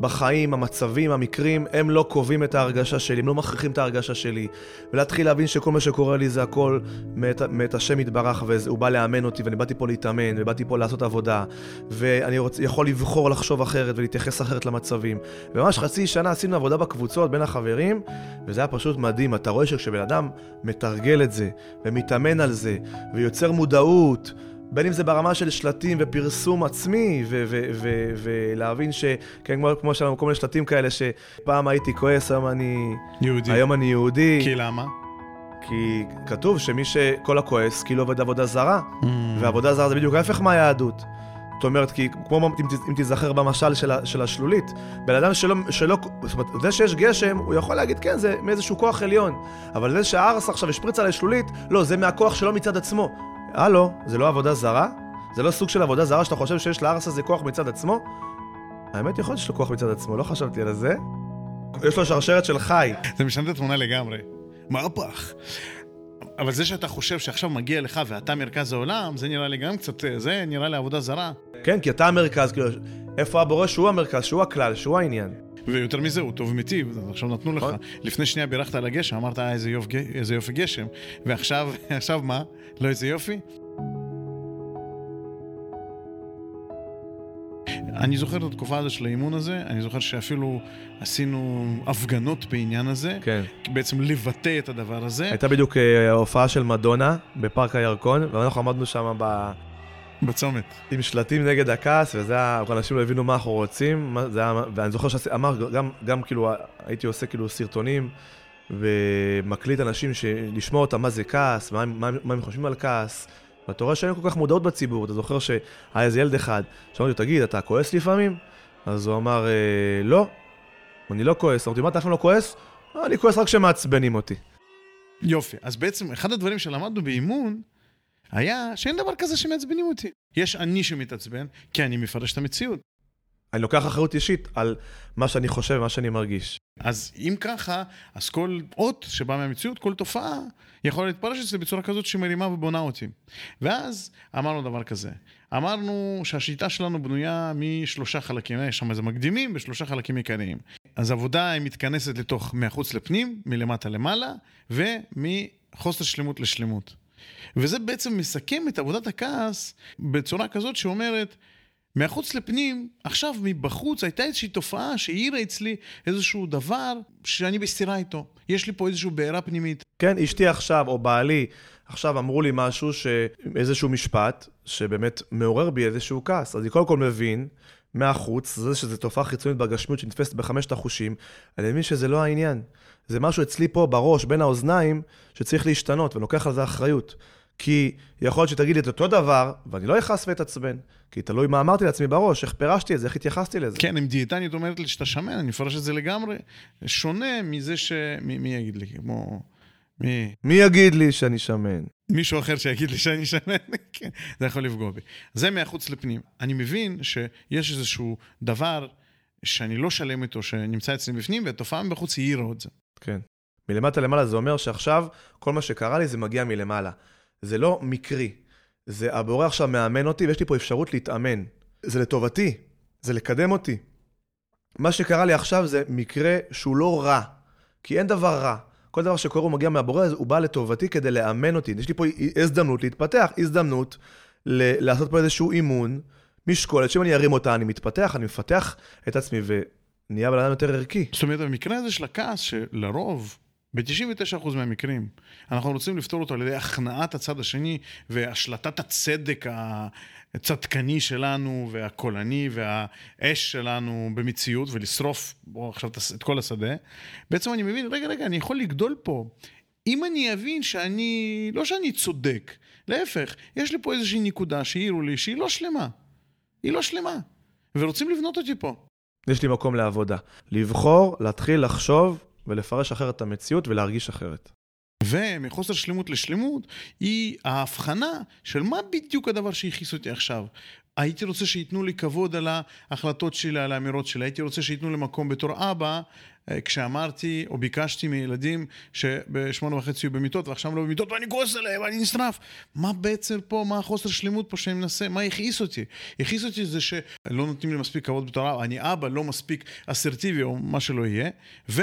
בחיים, המצבים, המקרים, הם לא קובעים את ההרגשה שלי, הם לא מכריחים את ההרגשה שלי. ולהתחיל להבין שכל מה שקורה לי זה הכל מאת, מאת השם יתברך, והוא בא לאמן אותי, ואני באתי פה להתאמן, ובאתי פה לעשות עבודה, ואני רוצ, יכול לבחור לחשוב אחרת ולהתייחס אחרת למצבים. וממש חצי שנה עשינו עבודה בקבוצות בין החברים, וזה היה פשוט מדהים. אתה רואה שכשבן אדם מתרגל את זה, ומתאמן על זה, ויוצר מודעות, בין אם זה ברמה של שלטים ופרסום עצמי, ולהבין ש... כן, כמו, כמו שלנו כל מיני שלטים כאלה, שפעם הייתי כועס, היום אני... יהודי. היום אני יהודי. כי למה? כי כתוב שמי שכל הכועס, כאילו עובד עבודה זרה, mm. ועבודה זרה זה בדיוק ההפך מהיהדות. זאת אומרת, כי כמו אם, אם תיזכר במשל של, של השלולית, בן אדם שלא, שלא, זאת אומרת, זה שיש גשם, הוא יכול להגיד, כן, זה מאיזשהו כוח עליון. אבל זה שהארס עכשיו השפריץ על השלולית, לא, זה מהכוח שלו מצד עצמו. הלו, זה לא עבודה זרה? זה לא סוג של עבודה זרה שאתה חושב שיש לארס הזה כוח מצד עצמו? האמת, יכול להיות שיש לו כוח מצד עצמו, לא חשבתי על זה. יש לו שרשרת של חי. זה משנה את התמונה לגמרי. מהפך. אבל זה שאתה חושב שעכשיו מגיע לך ואתה מרכז העולם, זה נראה לי גם קצת, זה נראה לי עבודה זרה. כן, כי אתה המרכז, כאילו, איפה הבורא שהוא המרכז, שהוא הכלל, שהוא העניין. ויותר מזה, הוא טוב מיטיב, עכשיו נתנו לך. נכון. לפני שנייה בירכת על הגשם, אמרת, אה, איזה, יופ, איזה יופי גשם. ועכשיו, עכשיו מה? לא איזה יופי? אני זוכר את התקופה הזו של האימון הזה, אני זוכר שאפילו עשינו הפגנות בעניין הזה. כן. בעצם לבטא את הדבר הזה. הייתה בדיוק אה, ההופעה של מדונה בפארק הירקון, ואנחנו עמדנו שם ב... בצומת. עם שלטים נגד הכעס, וזה היה, אנשים לא הבינו מה אנחנו רוצים, זה היה, ואני זוכר שאמר, גם, גם כאילו, הייתי עושה כאילו סרטונים, ומקליט אנשים לשמוע אותם מה זה כעס, מה, מה, מה הם חושבים על כעס. ואתה רואה שאין כל כך מודעות בציבור, אתה זוכר שהיה איזה ילד אחד, שאמרתי לו, תגיד, אתה כועס לפעמים? אז הוא אמר, אה, לא, אני לא כועס. אמרתי, מה אתה אף פעם לא כועס? אני כועס רק כשמעצבנים אותי. יופי, אז בעצם אחד הדברים שלמדנו באימון, היה שאין דבר כזה שמעצבנים אותי. יש אני שמתעצבן, כי אני מפרש את המציאות. אני לוקח אחריות אישית על מה שאני חושב ומה שאני מרגיש. אז אם ככה, אז כל אות שבא מהמציאות, כל תופעה, יכולה להתפרש אצלי בצורה כזאת שמרימה ובונה אותי. ואז אמרנו דבר כזה, אמרנו שהשיטה שלנו בנויה משלושה חלקים, יש שם איזה מקדימים בשלושה חלקים עיקריים. אז עבודה היא מתכנסת לתוך מהחוץ לפנים, מלמטה למעלה, ומחוסר שלמות לשלמות. וזה בעצם מסכם את עבודת הכעס בצורה כזאת שאומרת, מהחוץ לפנים, עכשיו מבחוץ הייתה איזושהי תופעה שהעירה אצלי איזשהו דבר שאני בסתירה איתו. יש לי פה איזושהי בעירה פנימית. כן, אשתי עכשיו, או בעלי, עכשיו אמרו לי משהו, ש... איזשהו משפט, שבאמת מעורר בי איזשהו כעס. אז אני קודם כל מבין, מהחוץ, זה שזו תופעה חיצונית בגשמיות שנתפסת בחמשת החושים, אני מבין שזה לא העניין. זה משהו אצלי פה בראש, בין האוזניים, שצריך להשתנות, ואני לוקח על זה אחריות. כי יכול להיות שתגיד לי את אותו דבר, ואני לא אכעס ואתעצבן. כי תלוי מה אמרתי לעצמי בראש, איך פירשתי את זה, איך התייחסתי לזה. כן, אם דיאטנית אומרת לי שאתה שמן, אני מפרש את זה לגמרי. שונה מזה ש... מי, מי יגיד לי? כמו... מי? מי יגיד לי שאני שמן? מישהו אחר שיגיד לי שאני שמן, זה יכול לפגוע בי. זה מהחוץ לפנים. אני מבין שיש איזשהו דבר שאני לא שלם איתו, שנמצא אצלי בפנים, והתופעה מבחוץ העירה את זה. כן. מלמטה למעלה זה אומר שעכשיו כל מה שקרה לי זה מגיע מלמעלה. זה לא מקרי. זה הבורא עכשיו מאמן אותי ויש לי פה אפשרות להתאמן. זה לטובתי, זה לקדם אותי. מה שקרה לי עכשיו זה מקרה שהוא לא רע, כי אין דבר רע. כל דבר שקורה הוא מגיע מהבורא, הוא בא לטובתי כדי לאמן אותי. יש לי פה הזדמנות להתפתח, הזדמנות ל- לעשות פה איזשהו אימון, משקולת, שאם אני ארים אותה, אני מתפתח, אני מפתח את עצמי ונהיה בן אדם יותר ערכי. זאת אומרת, במקרה הזה של הכעס, שלרוב ב-99% מהמקרים, אנחנו רוצים לפתור אותו על ידי הכנעת הצד השני והשלטת הצדק הצדקני שלנו והקולני והאש שלנו במציאות ולשרוף בוא, עכשיו את כל השדה. בעצם אני מבין, רגע, רגע, אני יכול לגדול פה אם אני אבין שאני, לא שאני צודק, להפך, יש לי פה איזושהי נקודה שהעירו לי שהיא לא שלמה. היא לא שלמה. ורוצים לבנות אותי פה. יש לי מקום לעבודה. לבחור, להתחיל לחשוב ולפרש אחרת את המציאות ולהרגיש אחרת. ומחוסר שלמות לשלמות היא ההבחנה של מה בדיוק הדבר שהכעיס אותי עכשיו. הייתי רוצה שייתנו לי כבוד על ההחלטות שלי, על האמירות שלי. הייתי רוצה שייתנו לי מקום בתור אבא, אה, כשאמרתי או ביקשתי מילדים שבשמונה וחצי יהיו במיטות ועכשיו לא במיטות ואני כועס עליהם ואני נשרף. מה בעצם פה, מה החוסר שלמות פה שאני מנסה, מה הכעיס אותי? הכעיס אותי זה שלא נותנים לי מספיק כבוד בתור אבא, אני אבא לא מספיק אסרטיבי או מה שלא יהיה, ו...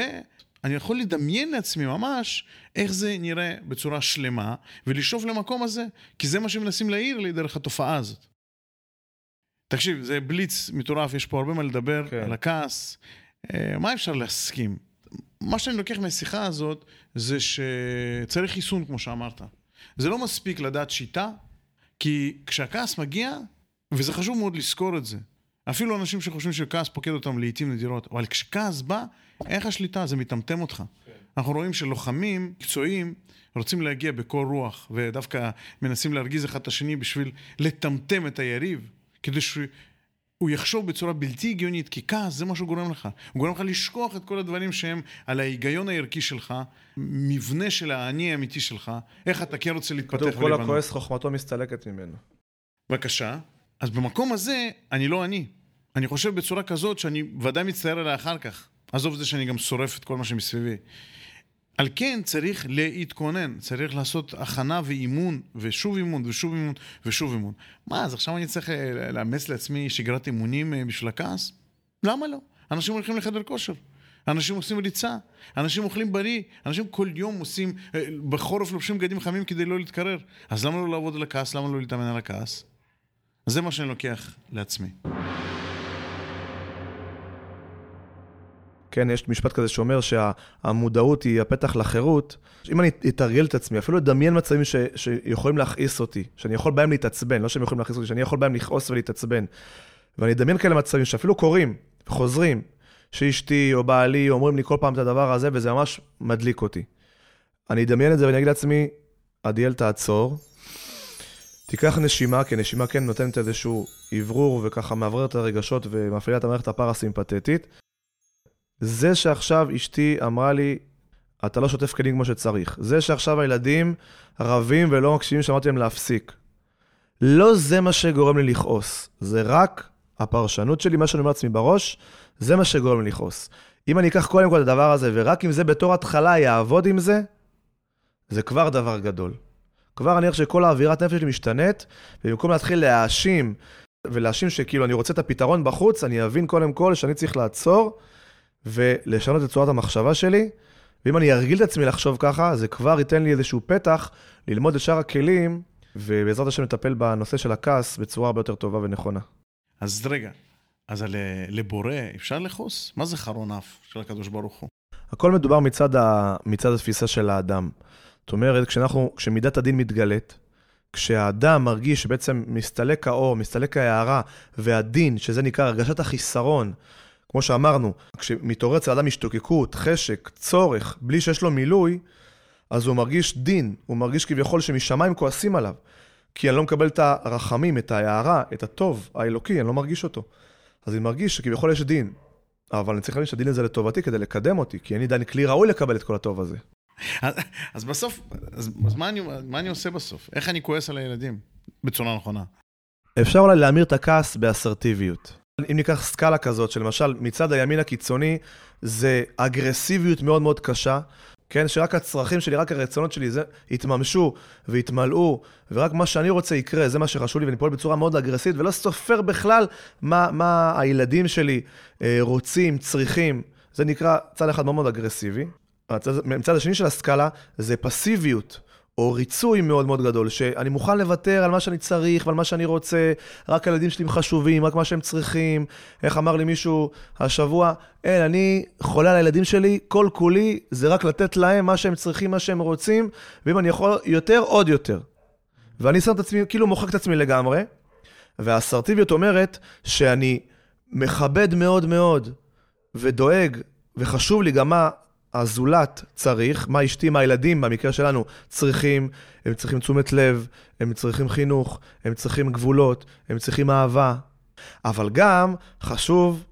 אני יכול לדמיין לעצמי ממש איך זה נראה בצורה שלמה ולשאוף למקום הזה, כי זה מה שמנסים להעיר לי דרך התופעה הזאת. תקשיב, זה בליץ מטורף, יש פה הרבה מה לדבר כן. על הכעס. אה, מה אפשר להסכים? מה שאני לוקח מהשיחה הזאת זה שצריך חיסון, כמו שאמרת. זה לא מספיק לדעת שיטה, כי כשהכעס מגיע, וזה חשוב מאוד לזכור את זה, אפילו אנשים שחושבים שכעס פוקד אותם לעיתים נדירות, אבל כשכעס בא, אין לך שליטה, זה מטמטם אותך. כן. אנחנו רואים שלוחמים מקצועיים רוצים להגיע בקור רוח, ודווקא מנסים להרגיז אחד את השני בשביל לטמטם את היריב, כדי שהוא יחשוב בצורה בלתי הגיונית, כי כעס זה מה שהוא גורם לך. הוא גורם לך לשכוח את כל הדברים שהם על ההיגיון הערכי שלך, מבנה של האני האמיתי שלך, איך אתה כן רוצה להתפתח. כתוב כל הכועס חוכמתו מסתלקת ממנו. בבקשה. אז במקום הזה, אני לא אני. אני חושב בצורה כזאת שאני ודאי מצטער עליה אחר כך. עזוב את זה שאני גם שורף את כל מה שמסביבי. על כן צריך להתכונן, צריך לעשות הכנה ואימון, ושוב אימון, ושוב אימון, ושוב אימון. מה, אז עכשיו אני צריך אה, לאמץ לעצמי שגרת אימונים אה, בשביל הכעס? למה לא? אנשים הולכים לחדר כושר. אנשים עושים ריצה, אנשים אוכלים בריא, אנשים כל יום עושים, אה, בחורף לובשים בגדים חמים כדי לא להתקרר. אז למה לא לעבוד על הכעס? למה לא להתאמן על הכעס? זה מה שאני לוקח לעצמי. כן, יש משפט כזה שאומר שהמודעות היא הפתח לחירות. אם אני אתרגל את עצמי, אפילו לדמיין מצבים ש, שיכולים להכעיס אותי, שאני יכול בהם להתעצבן, לא שהם יכולים להכעיס אותי, שאני יכול בהם לכעוס ולהתעצבן. ואני אדמיין כאלה מצבים שאפילו קורים, חוזרים, שאשתי או בעלי אומרים לי כל פעם את הדבר הזה, וזה ממש מדליק אותי. אני אדמיין את זה ואני אגיד לעצמי, עדיאל תעצור, תיקח נשימה, כי נשימה כן נותנת איזשהו אוורור וככה מאוורר את הרגשות ומפעילה את המערכת הפרסימפטית. זה שעכשיו אשתי אמרה לי, אתה לא שוטף כלים כמו שצריך. זה שעכשיו הילדים רבים ולא מקשיבים שאמרתי להם להפסיק. לא זה מה שגורם לי לכעוס, זה רק הפרשנות שלי, מה שאני אומר לעצמי בראש, זה מה שגורם לי לכעוס. אם אני אקח קודם כל את הדבר הזה, ורק אם זה בתור התחלה יעבוד עם זה, זה כבר דבר גדול. כבר אני חושב שכל האווירת נפש שלי משתנית, ובמקום להתחיל להאשים, ולהאשים שכאילו אני רוצה את הפתרון בחוץ, אני אבין קודם כל שאני צריך לעצור ולשנות את צורת המחשבה שלי, ואם אני ארגיל את עצמי לחשוב ככה, זה כבר ייתן לי איזשהו פתח ללמוד את שאר הכלים, ובעזרת השם לטפל בנושא של הכעס בצורה הרבה יותר טובה ונכונה. אז רגע, אז לבורא אפשר לכעוס? מה זה חרון אף של הקדוש ברוך הוא? הכל מדובר מצד, ה... מצד התפיסה של האדם. זאת אומרת, כשאנחנו, כשמידת הדין מתגלית, כשהאדם מרגיש שבעצם מסתלק האור, מסתלק ההערה, והדין, שזה נקרא הרגשת החיסרון, כמו שאמרנו, כשמתעורר אצל האדם השתוקקות, חשק, צורך, בלי שיש לו מילוי, אז הוא מרגיש דין, הוא מרגיש כביכול שמשמיים כועסים עליו. כי אני לא מקבל את הרחמים, את ההערה, את הטוב האלוקי, אני לא מרגיש אותו. אז אני מרגיש שכביכול יש דין, אבל אני צריך להבין שהדין הזה לטובתי כדי לקדם אותי, כי אני עדיין כלי ראוי לקבל את כל הטוב הזה. אז בסוף, אז, אז מה, אני, מה אני עושה בסוף? איך אני כועס על הילדים בצורה נכונה? אפשר אולי להמיר את הכעס באסרטיביות. אם ניקח סקאלה כזאת, שלמשל מצד הימין הקיצוני זה אגרסיביות מאוד מאוד קשה, כן, שרק הצרכים שלי, רק הרצונות שלי זה, יתממשו ויתמלאו, ורק מה שאני רוצה יקרה, זה מה שחשוב לי, ואני פועל בצורה מאוד אגרסיבית, ולא סופר בכלל מה, מה הילדים שלי אה, רוצים, צריכים. זה נקרא צד אחד מאוד מאוד אגרסיבי. מצד השני של הסקאלה זה פסיביות. או ריצוי מאוד מאוד גדול, שאני מוכן לוותר על מה שאני צריך ועל מה שאני רוצה, רק הילדים שלי הם חשובים, רק מה שהם צריכים. איך אמר לי מישהו השבוע, אין, אני חולה על הילדים שלי, כל כולי זה רק לתת להם מה שהם צריכים, מה שהם רוצים, ואם אני יכול יותר, עוד יותר. ואני שם את עצמי, כאילו מוחק את עצמי לגמרי, והאסרטיביות אומרת שאני מכבד מאוד מאוד ודואג, וחשוב לי גם מה הזולת צריך, מה אשתי, מה הילדים, במקרה שלנו, צריכים, הם צריכים תשומת לב, הם צריכים חינוך, הם צריכים גבולות, הם צריכים אהבה. אבל גם חשוב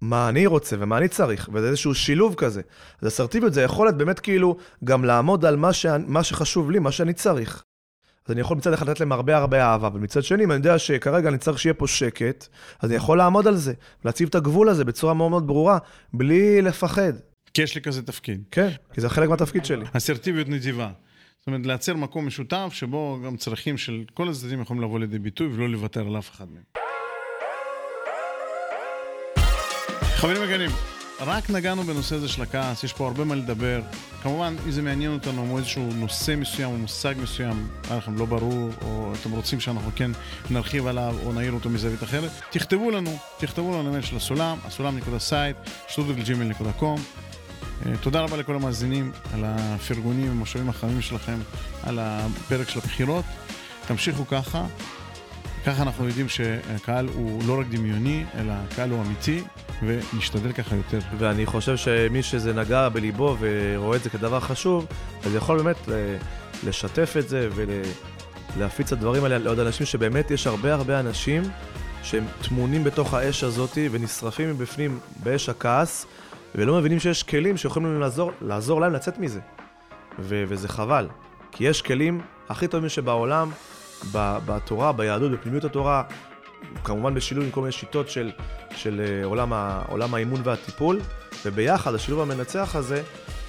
מה אני רוצה ומה אני צריך, וזה איזשהו שילוב כזה. אז אסרטיביות זה יכולת באמת כאילו גם לעמוד על מה, ש... מה שחשוב לי, מה שאני צריך. אז אני יכול מצד אחד לתת להם הרבה הרבה אהבה, אבל מצד שני, אם אני יודע שכרגע אני צריך שיהיה פה שקט, אז אני יכול לעמוד על זה, להציב את הגבול הזה בצורה מאוד מאוד ברורה, בלי לפחד. כי יש לי כזה תפקיד. כן, כי זה חלק מהתפקיד שלי. אסרטיביות נדיבה. זאת אומרת, לייצר מקום משותף שבו גם צרכים של כל הצדדים יכולים לבוא לידי ביטוי ולא לוותר על אף אחד מהם. חברים יקרים, רק נגענו בנושא הזה של הכעס, יש פה הרבה מה לדבר. כמובן, אם זה מעניין אותנו או איזשהו נושא מסוים או מושג מסוים, היה לכם לא ברור, או אתם רוצים שאנחנו כן נרחיב עליו או נעיר אותו מזווית אחרת, תכתבו לנו, תכתבו לנו למייל של הסולם, הסולם.סייט, שטודלג'ימל.קום. תודה רבה לכל המאזינים על הפרגונים והמושבים החמים שלכם על הפרק של הבחירות. תמשיכו ככה. ככה אנחנו יודעים שהקהל הוא לא רק דמיוני, אלא הקהל הוא אמיתי, ונשתדל ככה יותר. ואני חושב שמי שזה נגע בליבו ורואה את זה כדבר חשוב, אז יכול באמת לשתף את זה ולהפיץ את הדברים האלה לעוד אנשים שבאמת יש הרבה הרבה אנשים שהם טמונים בתוך האש הזאת ונשרפים מבפנים באש הכעס, ולא מבינים שיש כלים שיכולים לעזור, לעזור להם לצאת מזה. ו- וזה חבל. כי יש כלים הכי טובים שבעולם, בתורה, ביהדות, בפנימיות התורה, כמובן בשילוב עם כל מיני שיטות של, של אה, עולם, ה, עולם האימון והטיפול, וביחד, השילוב המנצח הזה,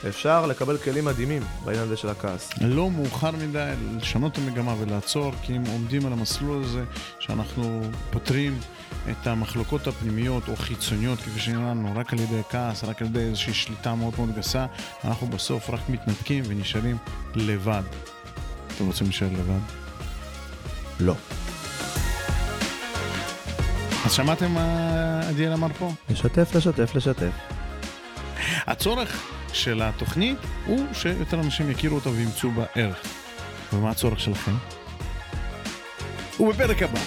אפשר לקבל כלים מדהימים בעניין הזה של הכעס. לא מאוחר מדי לשנות את המגמה ולעצור, כי אם עומדים על המסלול הזה, שאנחנו פותרים את המחלוקות הפנימיות או חיצוניות, כפי שנראינו, רק על ידי הכעס, רק על ידי איזושהי שליטה מאוד מאוד גסה, אנחנו בסוף רק מתנתקים ונשארים לבד. אתם רוצים להישאר לבד? לא. אז שמעתם מה עדיאל אמר פה? לשתף, לשתף, לשתף. הצורך של התוכנית הוא שיותר אנשים יכירו אותה וימצאו בה ערך. ומה הצורך שלכם? ובפרק הבא.